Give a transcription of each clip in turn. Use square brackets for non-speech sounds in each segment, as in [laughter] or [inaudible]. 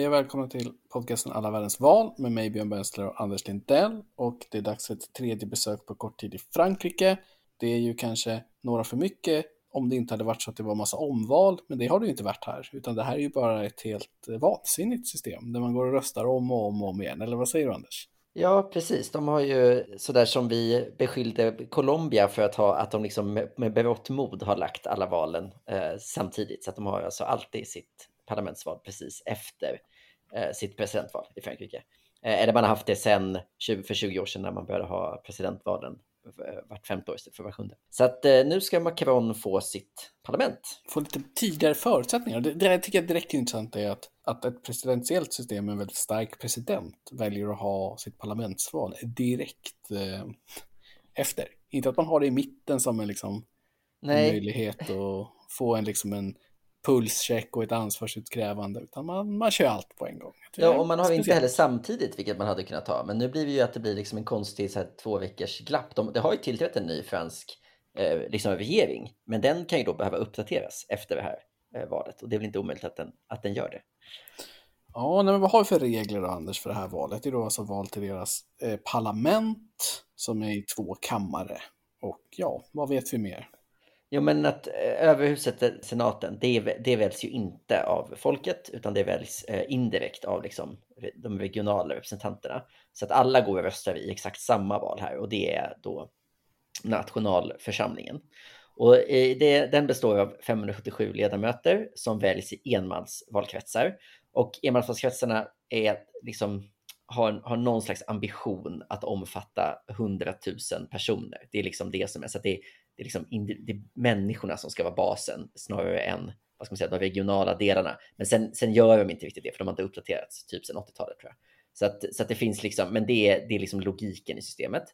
Hej och välkomna till podcasten Alla världens val med mig Björn Bensler och Anders Lindell. Och det är dags för ett tredje besök på kort tid i Frankrike. Det är ju kanske några för mycket om det inte hade varit så att det var massa omval, men det har det ju inte varit här, utan det här är ju bara ett helt eh, vansinnigt system där man går och röstar om och om och om igen. Eller vad säger du Anders? Ja, precis. De har ju sådär som vi beskyllde Colombia för att ha, att de liksom med, med berått mod har lagt alla valen eh, samtidigt. Så att de har alltså alltid sitt parlamentsval precis efter eh, sitt presidentval i Frankrike. Eh, eller man har haft det sen 20, för 20 år sedan när man började ha presidentvalen eh, vart femte år istället för var sjunde. Så att nu ska Macron få sitt parlament. Få lite tidigare förutsättningar. Det, det jag tycker jag direkt intressant är att, att ett presidentiellt system med en väldigt stark president väljer att ha sitt parlamentsval direkt eh, efter. Inte att man har det i mitten som en, liksom, möjlighet att få en, liksom en pulscheck och ett ansvarsutkrävande, utan man, man kör allt på en gång. Ja, och man har speciellt. inte heller samtidigt, vilket man hade kunnat ha. Men nu blir det ju att det blir liksom en konstig så här, två veckors glapp. De, det har ju tillträtt en ny fransk eh, liksom regering, men den kan ju då behöva uppdateras efter det här eh, valet och det är väl inte omöjligt att den, att den gör det. Ja, nej, men vad har vi för regler då, Anders, för det här valet? Det är då alltså val till deras eh, parlament som är i två kammare. Och ja, vad vet vi mer? Jo, men att eh, överhuset, eh, senaten, det, det väljs ju inte av folket, utan det väljs eh, indirekt av liksom, de regionala representanterna. Så att alla går och röstar i exakt samma val här och det är då nationalförsamlingen. Och det, den består av 577 ledamöter som väljs i enmansvalkretsar. Och enmansvalkretsarna är liksom, har, har någon slags ambition att omfatta 100 000 personer. Det är liksom det som är, så att det, det är, liksom det är människorna som ska vara basen snarare än vad ska man säga, de regionala delarna. Men sen, sen gör de inte riktigt det, för de har inte uppdaterats typ sedan 80-talet tror jag. Så att, så att det finns liksom, men det är, det är liksom logiken i systemet.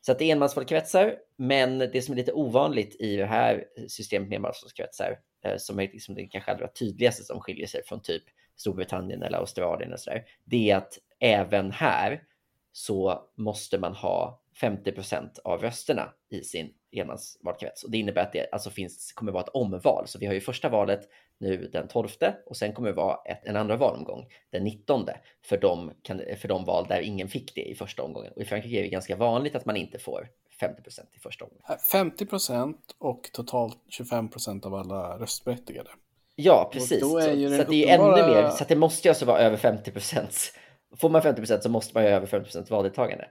Så att det är enmansvalkretsar, men det som är lite ovanligt i det här systemet med enmansvalkretsar, eh, som är liksom det kanske allra tydligaste som skiljer sig från typ Storbritannien eller Australien och sådär, det är att även här så måste man ha 50% av rösterna i sin enmansvalkrets. Och det innebär att det alltså finns, kommer vara ett omval. Så vi har ju första valet nu den 12 och sen kommer det vara ett, en andra valomgång den 19 för de, för de val där ingen fick det i första omgången. Och i Frankrike är det ganska vanligt att man inte får 50% i första omgången. 50% och totalt 25% av alla röstberättigade. Ja, precis. Så, så, det är uppenbara... ännu mer. Så det måste alltså vara över 50% Får man 50% så måste man ju ha över 50% valdeltagande.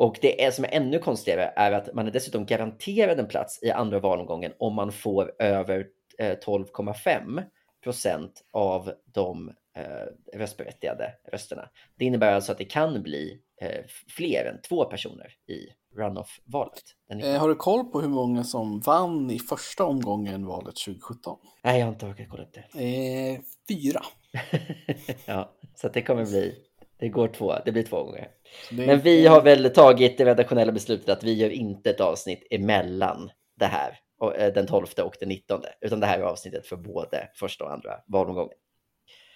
Och det är, som är ännu konstigare är att man är dessutom garanterad en plats i andra valomgången om man får över 12,5 eh, procent av de eh, röstberättigade rösterna. Det innebär alltså att det kan bli eh, fler än två personer i runoff-valet. Eh, har du koll på hur många som vann i första omgången valet 2017? Nej, jag har inte orkat kolla upp det. Eh, fyra. [laughs] ja, så det kommer bli det går två, det blir två gånger. Men vi har väl tagit det redaktionella beslutet att vi gör inte ett avsnitt emellan det här, eh, den 12 och den 19, utan det här är avsnittet för både första och andra valomgången.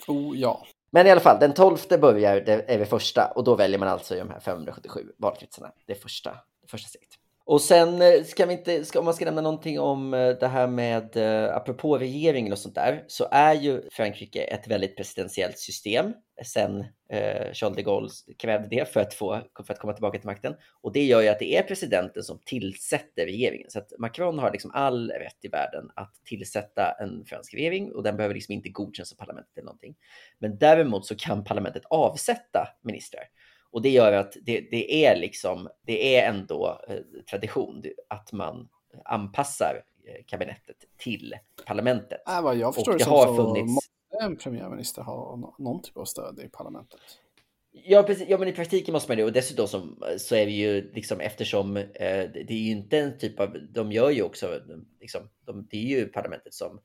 Oh ja. Men i alla fall, den 12 börjar, det är det första, och då väljer man alltså i de här 577 valkretsarna, det första, det första steget. Och sen eh, ska vi inte, ska, om man ska nämna någonting om eh, det här med, eh, apropå regeringen och sånt där, så är ju Frankrike ett väldigt presidentiellt system sen eh, Charles de Gaulle krävde det för att, få, för att komma tillbaka till makten. Och det gör ju att det är presidenten som tillsätter regeringen. Så att Macron har liksom all rätt i världen att tillsätta en fransk regering och den behöver liksom inte godkännas av parlamentet eller någonting. Men däremot så kan parlamentet avsätta ministrar. Och det gör att det, det är liksom, det är ändå eh, tradition att man anpassar eh, kabinettet till parlamentet. Äh, vad jag förstår och det, det har funnits... måste en premiärminister ha någon typ av stöd i parlamentet. Ja, precis. ja, men i praktiken måste man det. Och dessutom som, så är vi ju liksom eftersom eh, det är ju inte en typ av, de gör ju också, liksom, de, det är ju parlamentet som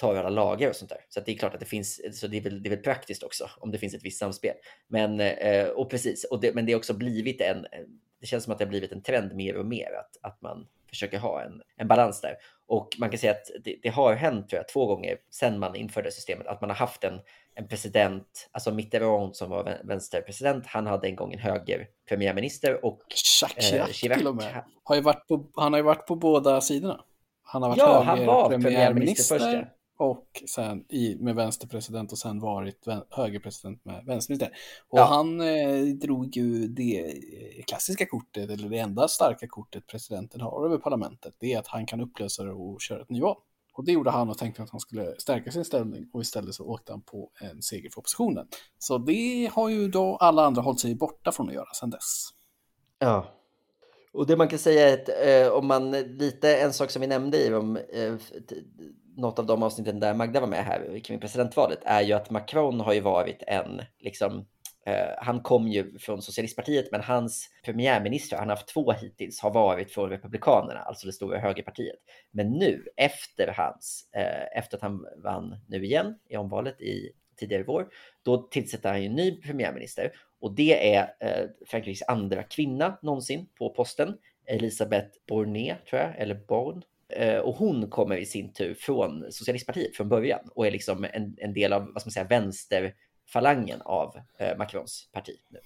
tar alla lagar och sånt där. Så det är klart att det finns, så det är väl, det är väl praktiskt också om det finns ett visst samspel. Men, eh, och precis, och det, men det har också blivit en, det känns som att det har blivit en trend mer och mer att, att man försöker ha en, en balans där. Och man kan säga att det, det, har hänt tror jag, två gånger sedan man införde systemet att man har haft en, en president, alltså Mitterrand som var vänsterpresident, han hade en gång en höger premiärminister och Jacques eh, Chirac till och med. Har ju varit på, han har ju varit på båda sidorna. Han har varit ja, han var premiärminister först. Och sen i, med vänsterpresident och sen varit vän, högerpresident med vänsterminister. Och Ja. han eh, drog ju det klassiska kortet, eller det enda starka kortet presidenten har över parlamentet, det är att han kan upplösa det och köra ett nyval. Och det gjorde han och tänkte att han skulle stärka sin ställning och istället så åkte han på en seger för oppositionen. Så det har ju då alla andra hållit sig borta från att göra sedan dess. Ja. Och det man kan säga är att eh, om man lite, en sak som vi nämnde i om, eh, något av de avsnitten där Magda var med här kring presidentvalet är ju att Macron har ju varit en, liksom, eh, han kom ju från socialistpartiet men hans premiärminister, han har haft två hittills, har varit från Republikanerna, alltså det stora högerpartiet. Men nu efter hans, eh, efter att han vann nu igen i omvalet i tidigare i vår, då tillsätter han ju en ny premiärminister och det är eh, Frankrikes andra kvinna någonsin på posten, Elisabeth Bournet tror jag, eller Born. Eh, och hon kommer i sin tur från socialistpartiet från början och är liksom en, en del av, vad ska man säga, vänsterfalangen av eh, Macrons parti. Nu.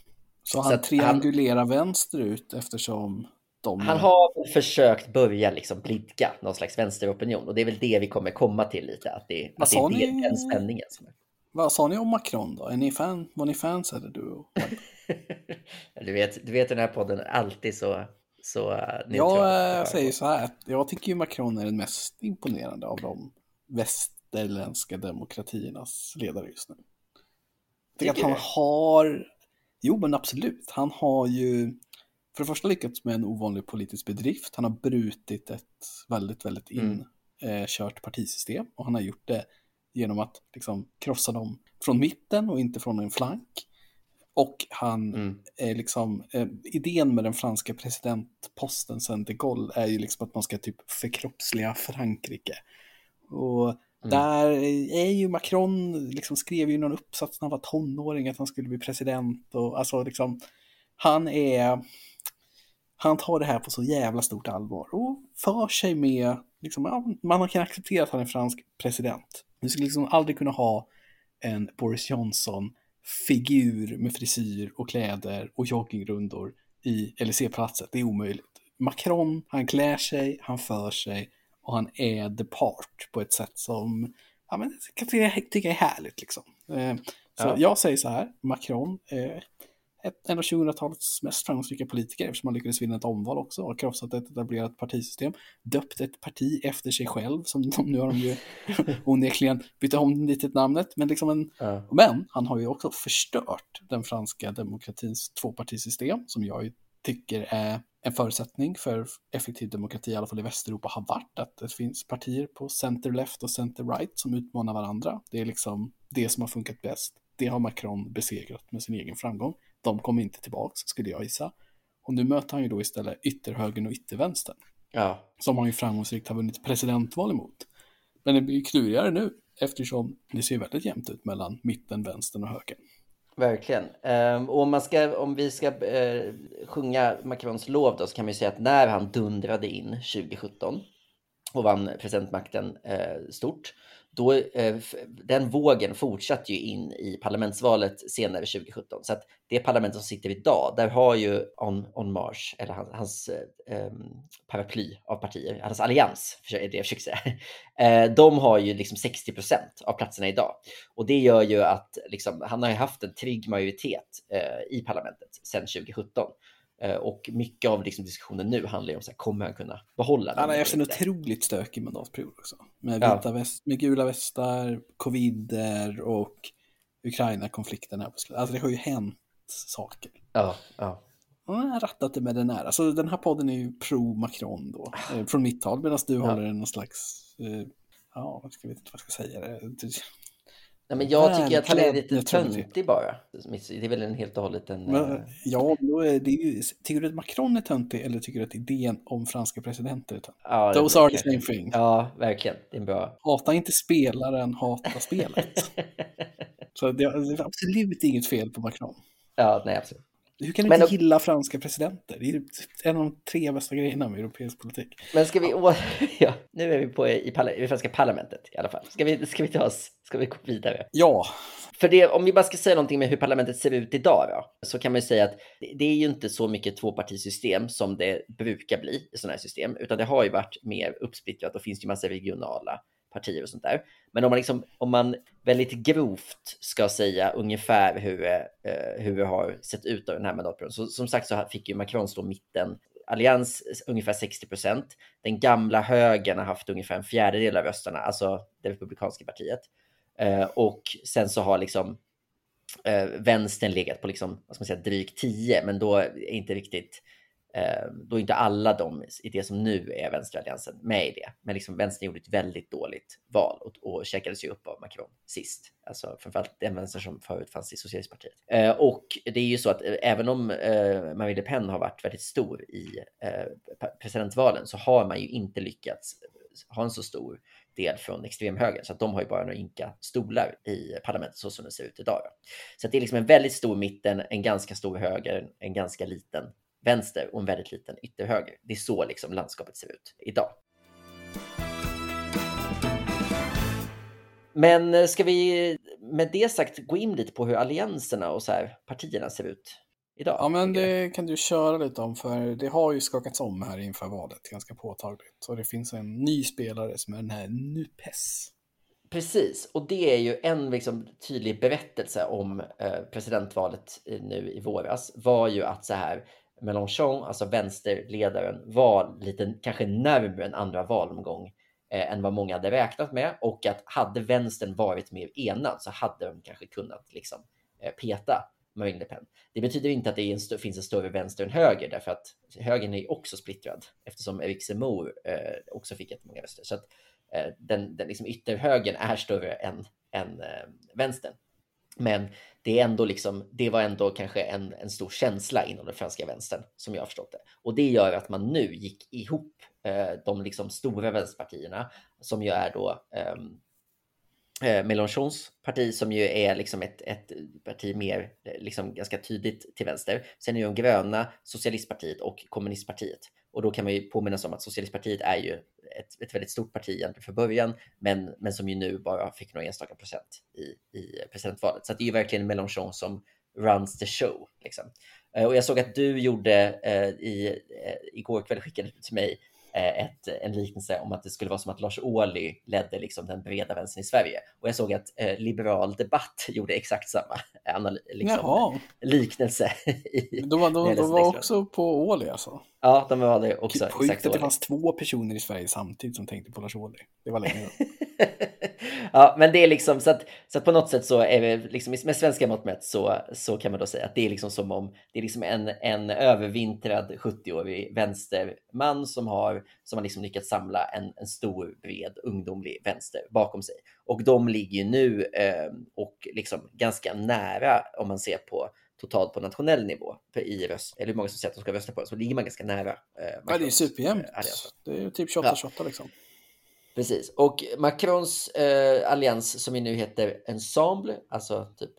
Så han Så att han- triangulerar vänsterut eftersom de... Han har försökt börja liksom blidka någon slags vänsteropinion och det är väl det vi kommer komma till lite, att det, att det är ni? den spänningen. Som är. Vad sa ni om Macron då? Är ni fan, var ni fans eller du? [laughs] du, vet, du vet den här podden är alltid så, så uh, neutral. Jag äh, säger så här, jag tycker ju Macron är den mest imponerande av de västerländska demokratiernas ledare just nu. Jag tycker att han du? har, jo men absolut, han har ju för det första lyckats med en ovanlig politisk bedrift. Han har brutit ett väldigt, väldigt Mm. inkört partisystem och han har gjort det genom att liksom krossa dem från mitten och inte från en flank. Och han Mm. är liksom, eh, idén med den franska presidentposten sen de Gaulle är ju liksom att man ska typ förkroppsliga Frankrike. Och Mm. där är ju Macron, liksom skrev ju någon uppsats när han var tonåring att han skulle bli president och alltså liksom, han är, han tar det här på så jävla stort allvar och för sig med, liksom, ja, man kan acceptera att han är fransk president. Vi skulle liksom aldrig kunna ha en Boris Johnson figur med frisyr och kläder och joggingrundor i LEC-palatset. Det är omöjligt. Macron, han klär sig, han för sig och han är the part på ett sätt som ja, men, jag tycker tycker är härligt. Liksom. Eh, Så Ja. jag säger så här, Macron, eh, ett, en av 2000-talets mest framgångsrika politiker eftersom han lyckades vinna ett omval också och krossat ett etablerat partisystem. Döpt ett parti efter sig själv, som de, nu har de ju [laughs] onekligen bytt om lite namnet. Men, liksom en, Ja. men han har ju också förstört den franska demokratins tvåpartisystem som jag tycker är en förutsättning för effektiv demokrati, i alla fall i Västeuropa, har varit att det finns partier på center-left och center-right som utmanar varandra. Det är liksom det som har funkat bäst. Det har Macron besegrat med sin egen framgång. De kommer inte tillbaks, skulle jag gissa. Och nu möter han ju då istället ytterhögern och yttervänstern, ja. som han ju framgångsrikt har vunnit presidentval emot. Men det blir ju klurigare nu, eftersom det ser väldigt jämnt ut mellan mitten, vänstern och högern. Verkligen. Ehm, och om, man ska, om vi ska eh, sjunga Macrons lov då så kan man ju säga att när han dundrade in 2017 och vann presidentmakten eh, stort, då, eh, den vågen fortsatte ju in i parlamentsvalet senare 2017. Så att det parlament som sitter idag, där har ju On, On Mars, eller hans, hans um, paraply av partier, hans allians, är det jag försöker säga, [laughs] eh, de har ju liksom 60 procent av platserna idag. Och det gör ju att liksom, han har ju haft en trygg majoritet eh, i parlamentet sedan 2017. Eh, och mycket av liksom, diskussionen nu handlar ju om så här, kommer han kunna behålla den Han har haft en otroligt stökig mandatperiod också. Med, Ja. vita väst, med gula västar, covider och Ukraina-konflikten här på slutet. Alltså det har ju hänt saker. Ja, ja. Han har rattat det med den här. Alltså den här podden är ju pro-Macron då, eh, från mitt håll, medan du Ja. håller någon slags, eh, ja, jag vet inte vad jag ska säga. Det- Nej, men jag tycker att han är lite neutralitet. töntig bara. Det är väl en helt och hållet en... Men, eh, ja, då är det ju, tycker du att Macron är töntig eller tycker du att idén om franska presidenter är töntig? ja, det- Those are the same thing. Ja, verkligen. Det är bra... Hata inte spelaren, hata spelet. [laughs] Så det är absolut inget fel på Macron. ja, nej, absolut. Hur kan du inte gilla franska presidenter? Det är en av de tre bästa grejerna med europeisk politik. Men ska vi... Å... [laughs] Ja, nu är vi på i, parla... i franska parlamentet i alla fall. Ska vi, ska vi ta oss... Ska vi gå vidare? Ja, För det, om vi bara ska säga någonting med hur parlamentet ser ut idag då, så kan man ju säga att det- det är ju inte så mycket tvåpartisystem som det brukar bli i sådana här system, utan det har ju varit mer uppsplittrat och finns ju massa regionala partier och sånt där. Men om man, liksom, om man väldigt grovt ska säga ungefär hur, eh, hur det har sett ut av den här mandatperioden. Så som sagt så fick ju Macron stå mitten allians ungefär 60 procent. Den gamla högern har haft ungefär en fjärdedel av rösterna, alltså det republikanska partiet. Eh, och sen så har liksom eh, vänstern legat på liksom, vad ska man säga, drygt 10, men då är inte riktigt Eh, Eh, då är inte alla de i det som nu är vänsteralliansen med i det. Men liksom vänstern gjorde ett väldigt dåligt val och, och checkades ju upp av Macron sist. Alltså framförallt den vänster som förut fanns i Socialistpartiet. Eh, och det är ju så att eh, även om eh, Marine Le Pen har varit väldigt stor i eh, presidentvalen så har man ju inte lyckats ha en så stor del från extremhögern. Så att de har ju bara några inka stolar i parlamentet så som det ser ut idag. Så att det är liksom en väldigt stor mitten, en ganska stor höger, en ganska liten vänster och en väldigt liten ytterhöger. Det är så liksom landskapet ser ut idag. Men eh, ska vi med det sagt gå in lite på hur allianserna och så här partierna ser ut idag? Ja, men det kan du köra lite om, för det har ju skakats om här inför valet ganska påtagligt. Och det finns en ny spelare som är den här Nupes. Precis, och det är ju en liksom tydlig berättelse om eh, presidentvalet nu i våras var ju att så här Mélenchon, alltså vänsterledaren, var lite kanske närmare en andra valomgång eh, än vad många hade räknat med och att hade vänstern varit mer enad så hade de kanske kunnat liksom, eh, peta Marine Le Pen. Det betyder inte att det en finns en större vänster än höger därför att högern är också splittrad eftersom Eric Zemmour eh, också fick jättemånga röster. Så att eh, den, den liksom ytterhögern är större än, än eh, vänstern. Men det, är ändå liksom, det var ändå kanske en, en stor känsla inom den franska vänstern som jag har förstått det. Och det gör att man nu gick ihop eh, de liksom stora vänsterpartierna som ju är då eh, Eh, Mélenchons parti som ju är liksom ett, ett parti mer eh, liksom ganska tydligt till vänster. Sen är ju de gröna, socialistpartiet och kommunistpartiet. Och då kan man ju påminna sig om att socialistpartiet är ju ett, ett väldigt stort parti egentligen för början, men, men som ju nu bara fick några enstaka procent i, i presidentvalet. Så det är ju verkligen Mélenchon som runs the show. Liksom. Eh, och jag såg att du gjorde eh, i, eh, igår kväll skickade du till mig ett, en liknelse om att det skulle vara som att Lars Ohly ledde liksom den breda vänstern i Sverige. Och jag såg att eh, Liberal Debatt [laughs] gjorde exakt samma liksom, liknelse. [laughs] I, de var, de, de var också på Ohly alltså? Ja, de var det också. Sjukt att det fanns två personer i Sverige samtidigt som tänkte på Lars Ohly. Det var länge [laughs] [laughs] Ja, men det är liksom så att, så att på något sätt så är det liksom med svenska mått mätt så, så kan man då säga att det är liksom som om det är liksom en, en övervintrad 70-årig vänsterman som har, som har liksom lyckats samla en, en stor, bred, ungdomlig vänster bakom sig. Och de ligger ju nu eh, och liksom ganska nära om man ser på totalt på nationell nivå i röst, eller hur många som säger att de ska rösta på det, så ligger man ganska nära. Eh, ja, det är superjämnt. Eh, det är typ 28-28 ja. liksom. Precis, och Macrons eh, allians som ju nu heter Ensemble, alltså typ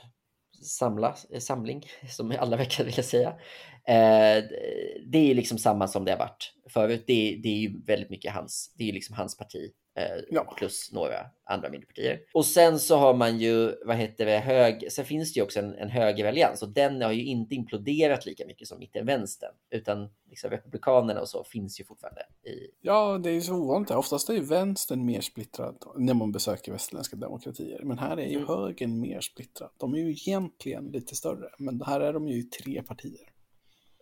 samla, samling [laughs] som alla verkar vilja säga. Eh, det är liksom samma som det har varit förut. Det, det är ju väldigt mycket hans, det är ju liksom hans parti Eh, ja. plus några andra mindre partier. Och sen så har man ju, vad heter det, hög, sen finns det ju också en, en högerallians och den har ju inte imploderat lika mycket som mitten-vänstern, utan liksom republikanerna och så finns ju fortfarande i. Ja, det är ju så ovanligt. Oftast är ju vänstern mer splittrad när man besöker västerländska demokratier, men här är ju mm. högern mer splittrad. De är ju egentligen lite större, men här är de ju tre partier.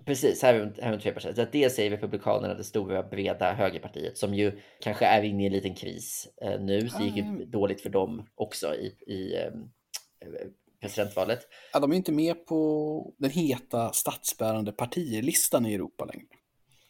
Precis, här har vi tre partier. Så dels är Republikanerna det stora breda högerpartiet som ju kanske är inne i en liten kris eh, nu. Så det gick ju mm. dåligt för dem också i, i eh, presidentvalet. Ja, de är inte med på den heta statsbärande partilistan i Europa längre.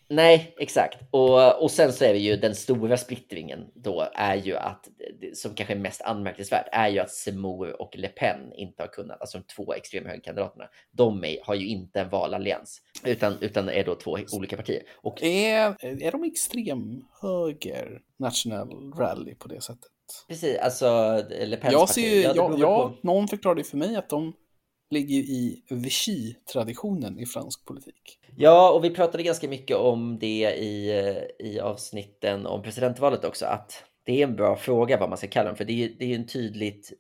Nej, exakt. Och, och sen så är det ju den stora splittringen då är ju att, som kanske är mest anmärkningsvärt, är ju att Zemmour och Le Pen inte har kunnat, alltså de två extremhögerkandidaterna, de är, har ju inte en valallians, utan, utan är då två olika partier. Och, är, är de extremhöger National Rally på det sättet? Precis, alltså Le Pens jag ser, parti. Ja, ja, ja, någon förklarade för mig att de ligger i Vichy-traditionen i fransk politik. Ja, och vi pratade ganska mycket om det i, eh, i avsnitten om presidentvalet också, att det är en bra fråga vad man ska kalla dem, för det är, det är en tydligt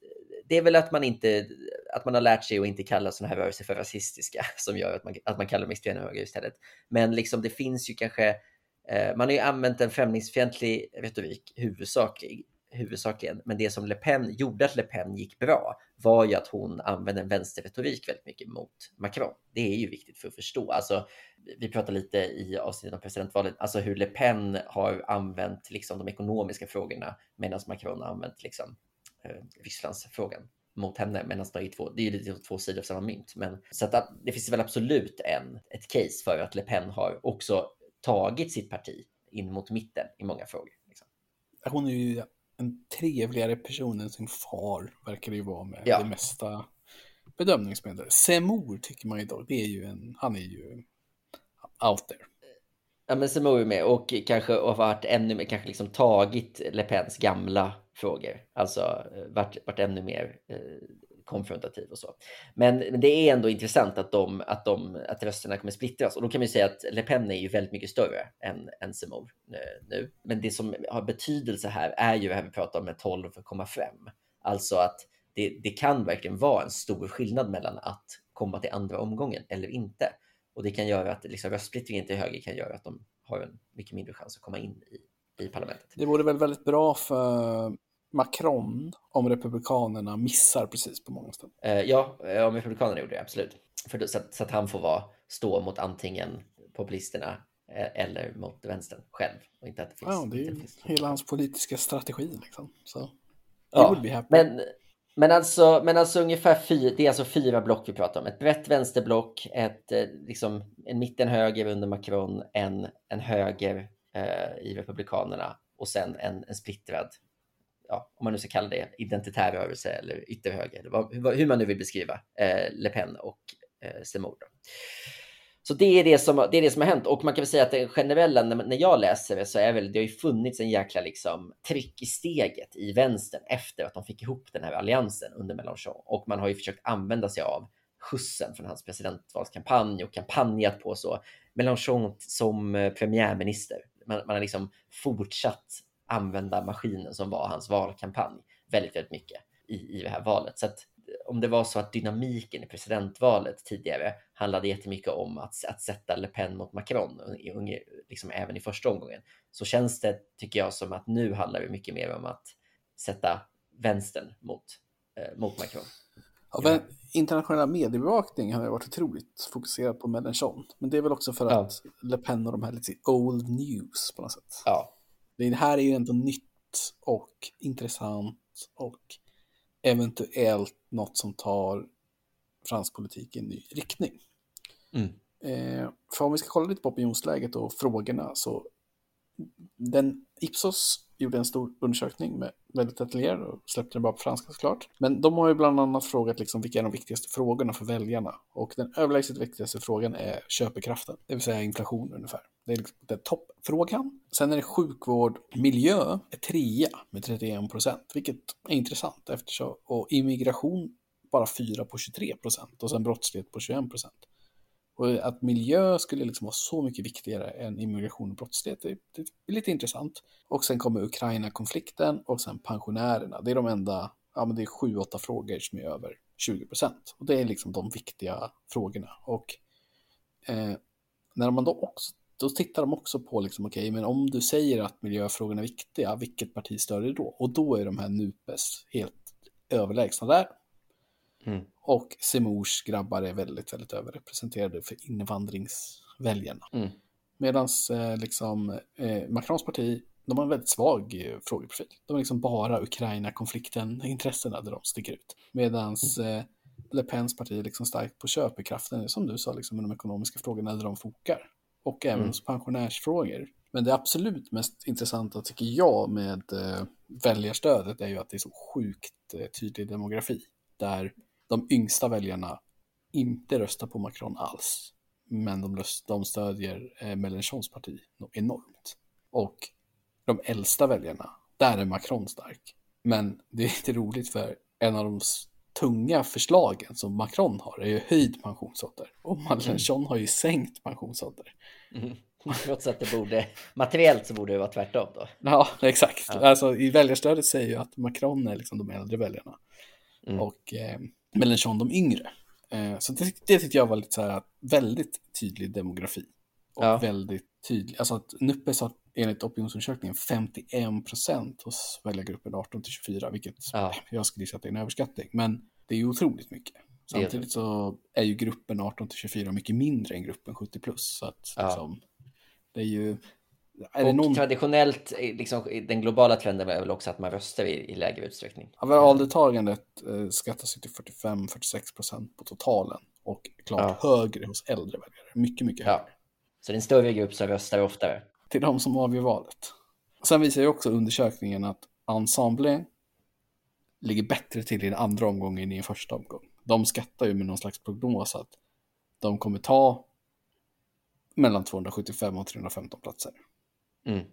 det är väl att man inte att man har lärt sig att inte kalla sådana här rörelser för rasistiska [laughs] som gör att man, att man kallar dem extrema höger istället. Men liksom det finns ju kanske, eh, man har ju använt en främlingsfientlig retorik huvudsaklig, huvudsakligen. Men det som Le Pen gjorde att Le Pen gick bra var ju att hon använde en vänsterretorik väldigt mycket mot Macron. Det är ju viktigt för att förstå. Alltså, vi pratade lite i avsnittet om presidentvalet, alltså hur Le Pen har använt liksom, de ekonomiska frågorna medan Macron har använt liksom, eh, Rysslandsfrågan mot henne. Medan de är två, det är ju lite två sidor av samma mynt. Men, så att det finns väl absolut en, ett case för att Le Pen har också tagit sitt parti in mot mitten i många frågor. Liksom. Hon är ju en trevligare person än sin far, verkar det ju vara med ja. det mesta bedömningsmedel. Semor tycker man då, det är ju en, han är ju out there. Ja, men Semor är med och kanske har varit ännu mer, kanske liksom tagit Le Pens gamla frågor, alltså eh, varit, varit ännu mer eh, konfrontativ och så. Men, men, det är ändå intressant att, de, att, de, att rösterna kommer splittras och då kan man ju säga att Le Pen är ju väldigt mycket större än, än Zemmour eh, nu. Men det som har betydelse här är ju det här vi pratar om med 12,5. Alltså att det, det kan verkligen vara en stor skillnad mellan att komma till andra omgången eller inte. Och det kan göra att liksom, röstsplittringen till höger kan göra att de har en mycket mindre chans att komma in i, i parlamentet. Det vore väl väldigt bra för Macron om Republikanerna missar precis på många ställen. Eh, ja, eh, om Republikanerna gjorde det, absolut. För, så, att, så att han får vara, stå mot antingen populisterna eh, eller mot vänstern själv. Och inte att det finns, ja, det är ju hela hans politiska strategi. Liksom. Så, ja, men, men, alltså, men alltså ungefär fyra, det är alltså fyra block vi pratar om. Ett brett vänsterblock, ett, liksom, en mittenhöger under Macron, en, en höger eh, i Republikanerna och sen en, en splittrad ja, om man nu ska kalla det identitär rörelse eller ytterhöger, eller vad, hur man nu vill beskriva eh, Le Pen och eh, Zemmour. Så det är det, som, det är det som har hänt och man kan väl säga att det generella, när jag läser det så är väl, det har ju funnits en jäkla liksom tryck i steget i vänstern efter att de fick ihop den här alliansen under Mélenchon och man har ju försökt använda sig av skjutsen från hans presidentvalskampanj och kampanjat på så Mélenchon som eh, premiärminister. Man, man har liksom fortsatt använda maskinen som var hans valkampanj väldigt, väldigt mycket i, i det här valet. Så att om det var så att dynamiken i presidentvalet tidigare handlade jättemycket om att, att sätta Le Pen mot Macron, liksom även i första omgången, så känns det, tycker jag, som att nu handlar det mycket mer om att sätta vänstern mot, eh, mot Macron. Ja, men internationella mediebevakning har varit otroligt fokuserad på Mélenchon. Men det är väl också för att ja. Le Pen och de här lite old news på något sätt. Ja, det här är ju ändå nytt och intressant och eventuellt något som tar fransk politik i en ny riktning. Mm. Eh, för om vi ska kolla lite på opinionsläget och frågorna så den Ipsos gjorde en stor undersökning med väldigt detaljerad och släppte den bara på franska såklart. Men de har ju bland annat frågat liksom vilka är de viktigaste frågorna för väljarna. Och den överlägset viktigaste frågan är köpekraften, det vill säga inflation ungefär. Det är liksom den toppfrågan. Sen är det sjukvård, miljö är trea med 31 procent, vilket är intressant eftersom, och immigration bara 4 på 23 procent och sen brottslighet på 21 procent. Och att miljö skulle liksom vara så mycket viktigare än immigration och brottslighet, det, det är lite intressant. Och sen kommer Ukraina-konflikten och sen pensionärerna. Det är de enda, ja men det är sju, åtta frågor som är över 20 procent. Och det är liksom de viktiga frågorna. Och eh, när man då också, då tittar de också på liksom, okej, okay, men om du säger att miljöfrågorna är viktiga, vilket parti stödjer då? Och då är de här NUPES helt överlägsna där. Mm. Och Semors grabbar är väldigt, väldigt överrepresenterade för invandringsväljarna. Mm. Medan eh, liksom, eh, Macrons parti, de har en väldigt svag eh, frågeprofil. De är liksom bara Ukraina-konflikten-intressena där de sticker ut. Medan mm. eh, Le Pens parti är liksom starkt på köpekraften, som du sa, liksom, med de ekonomiska frågorna där de fokar. Och även mm. hos pensionärsfrågor. Men det absolut mest intressanta tycker jag med eh, väljarstödet är ju att det är så sjukt eh, tydlig demografi. Där de yngsta väljarna inte röstar på Macron alls. Men de, de stödjer eh, Mélenchons parti enormt. Och de äldsta väljarna, där är Macron stark. Men det är lite roligt för en av de tunga förslagen som Macron har är ju höjd pensionsålder. Och Mélenchon mm. har ju sänkt pensionsålder. Mm. [laughs] Trots att det borde, materiellt så borde det vara tvärtom då. Ja, exakt. Ja. Alltså i väljarstödet säger ju att Macron är liksom de äldre väljarna. Mm. Och eh, Mélenchon de yngre. Eh, så det, det tyckte jag var lite så här väldigt tydlig demografi. Och ja. väldigt tydlig, alltså att Nuppes har enligt opinionsundersökningen 51 procent hos väljargruppen 18 till 24, vilket Ja. jag skulle gissa att det är en överskattning. Men det är ju otroligt mycket. Samtidigt så är ju gruppen 18 till 24 mycket mindre än gruppen 70 plus. Så att Ja. liksom, det är ju... Är Och någon... traditionellt, eh, liksom, den globala trenden är väl också att man röstar i, i lägre utsträckning. Ja, valdeltagandet eh, skattas till 45-46 procent på totalen och klart högre hos äldre väljare. Mycket, mycket högre. Ja. Så det är en större grupp som röstar oftare. Till de som avgör valet. Sen visar ju också undersökningen att Ensemble ligger bättre till i den andra omgången än i en första omgång. De skattar ju med någon slags prognos att de kommer ta mellan 275 och 315 platser. Mm.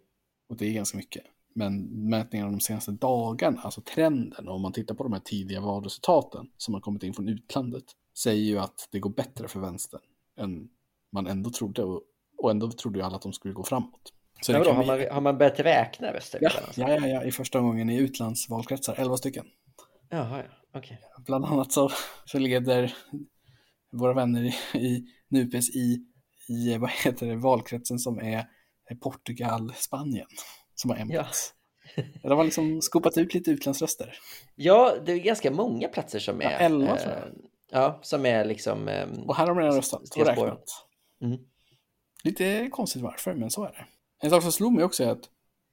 Och det är ganska mycket. Men mätningarna de senaste dagarna, alltså trenden, om man tittar på de här tidiga valresultaten som har kommit in från utlandet, säger ju att det går bättre för vänstern än man ändå trodde. Och, och ändå trodde ju alla att de skulle gå framåt. Så Ja, kan har, bli- man, har man börjat räkna röster? ja, ja, ja, ja, i första gången i utlandsvalkretsar, 11 stycken. Jaha, ja. Okej. Bland annat så, så leder våra vänner i, i NUPES i, i vad heter det, valkretsen som är Portugal, Spanien, som har en Ja. plats. De har liksom skopat ut lite utlandsröster. Ja, det är ganska många platser som är... Ja, elva, tror jag. eh, Ja, som är liksom... ehm, Och här har de redan röstat och räknat. Mm. Lite konstigt varför, men så är det. En sak som slog mig också är att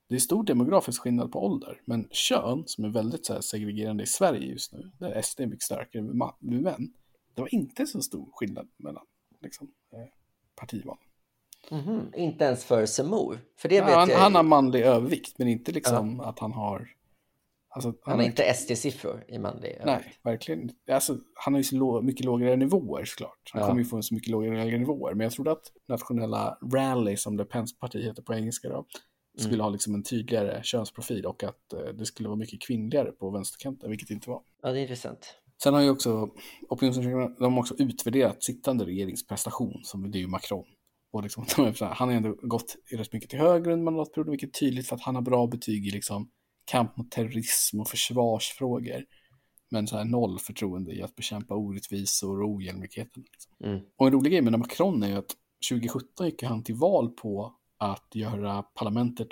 det är stor demografisk skillnad på ålder, men kön, som är väldigt så segregerande i Sverige just nu, där SD är mycket starkare med män, det var inte så stor skillnad mellan liksom, eh, partival. mhm, Inte ens för Semor. För det Ja, vet han, jag. han har manlig övervikt, men inte liksom att han har... Alltså, han har inte ST-siffror i manlig. Nej, verkligen alltså, Han har ju så mycket lågre nivåer såklart. Han Ja. kommer ju få så mycket lågre nivåer. Men jag trodde att nationella rally, som det Pence parti heter på engelska då, skulle Mm. ha liksom en tydligare könsprofil och att eh, det skulle vara mycket kvinnligare på vänsterkanten, vilket det inte var. Ja, det är intressant. Sen har ju också opinionsundersökningarna, de har också utvärderat sittande regeringsprestation, som det är ju Macron. Och liksom, [laughs] han har ändå gått rätt mycket till höger under mandatperioden, vilket är tydligt för att han har bra betyg i liksom kamp mot terrorism och försvarsfrågor. Men så här noll förtroende i att bekämpa orättvisor och ojämlikheten. Liksom. Mm. Och en rolig grej med Macron är ju att 2017 gick han till val på att göra parlamentet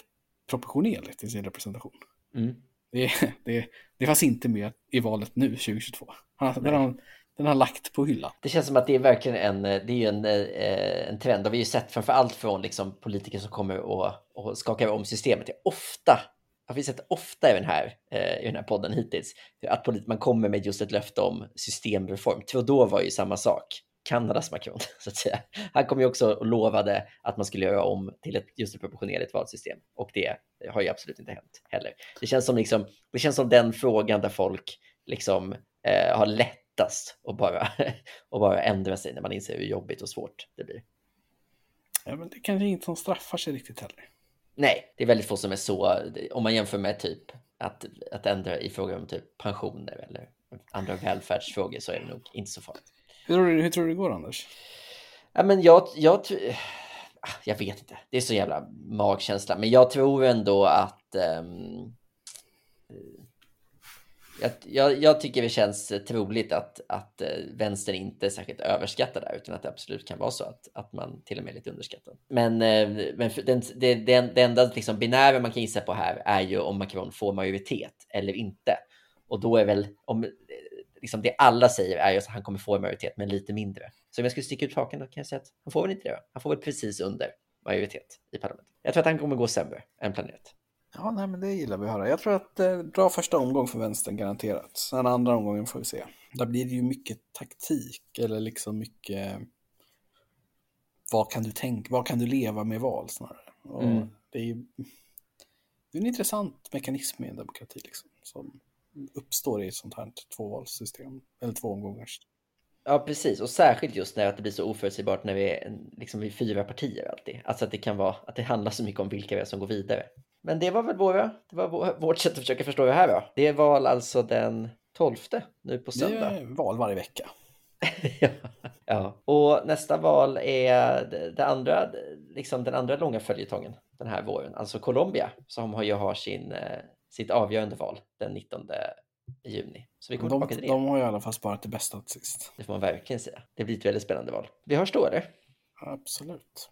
proportionerligt i sin representation. Mm. Det, det, det fanns inte med i valet nu 2022. Han, den, har, den har lagt på hyllan. Det känns som att det är verkligen en, det är ju en, eh, en trend. Vi har ju sett framför allt från liksom politiker som kommer och, och skakar om systemet. Det är ofta, har vi sett ofta även här eh, i den här podden hittills, att polit- man kommer med just ett löfte om systemreform. Trudeau var ju samma sak. Kanadas Macron, [laughs] så att säga. Han kom ju också och lovade att man skulle göra om till ett just ett proportionerligt valsystem. Och det har ju absolut inte hänt heller. Det känns som, liksom, det känns som den frågan där folk liksom, eh, har lättast att bara, [laughs] och bara ändra sig när man inser hur jobbigt och svårt det blir. Ja, men det kanske inte som straffar sig riktigt heller. Nej, det är väldigt få som är så, om man jämför med typ att, att ändra i frågor om typ pensioner eller andra välfärdsfrågor så är det nog inte så farligt. Hur tror du, hur tror du det går Anders? Ja, men jag, jag, ah, jag vet inte, det är så jävla magkänsla, men jag tror ändå att ehm, jag, jag, jag tycker det känns troligt att, att eh, vänstern inte är särskilt överskattad där, utan att det absolut kan vara så att, att man till och med är lite underskattad. Men, eh, men den, det, den, det enda liksom binära man kan gissa på här är ju om Macron får majoritet eller inte. Och då är väl, om, eh, liksom det alla säger är ju att han kommer få en majoritet, men lite mindre. Så om jag skulle sticka ut hakan då kan jag säga att han får väl inte det. Han får väl precis under majoritet i parlamentet. Jag tror att han kommer gå sämre än planerat. Ja, nej, men det gillar vi att höra. Jag tror att eh, bra första omgång för vänstern garanterat. Sen andra omgången får vi se. Där blir det ju mycket taktik eller liksom mycket vad kan du tänka, vad kan du leva med val snarare. Mm. Det är det är en intressant mekanism i en demokrati liksom, som uppstår i ett sånt här tvåvalssystem, eller två omgångars. Ja, precis. Och särskilt just när det blir så oförutsägbart när vi är, liksom vi fyra partier alltid. Alltså att det kan vara, att det handlar så mycket om vilka vi är som går vidare. Men det var väl våra, det var vår, vårt sätt att försöka förstå det här då. Det är val alltså den 12 nu på Det söndag. är val varje vecka. [laughs] ja. ja, och nästa val är det, det andra, liksom den andra långa följetongen den här våren, alltså Colombia som har ju har sin, eh, sitt avgörande val den 19 juni. Så vi kommer De, tillbaka till det. de har ju i alla fall sparat det bästa till sist. Det får man verkligen säga. Det blir ett väldigt spännande val. Vi hörs då eller? Absolut.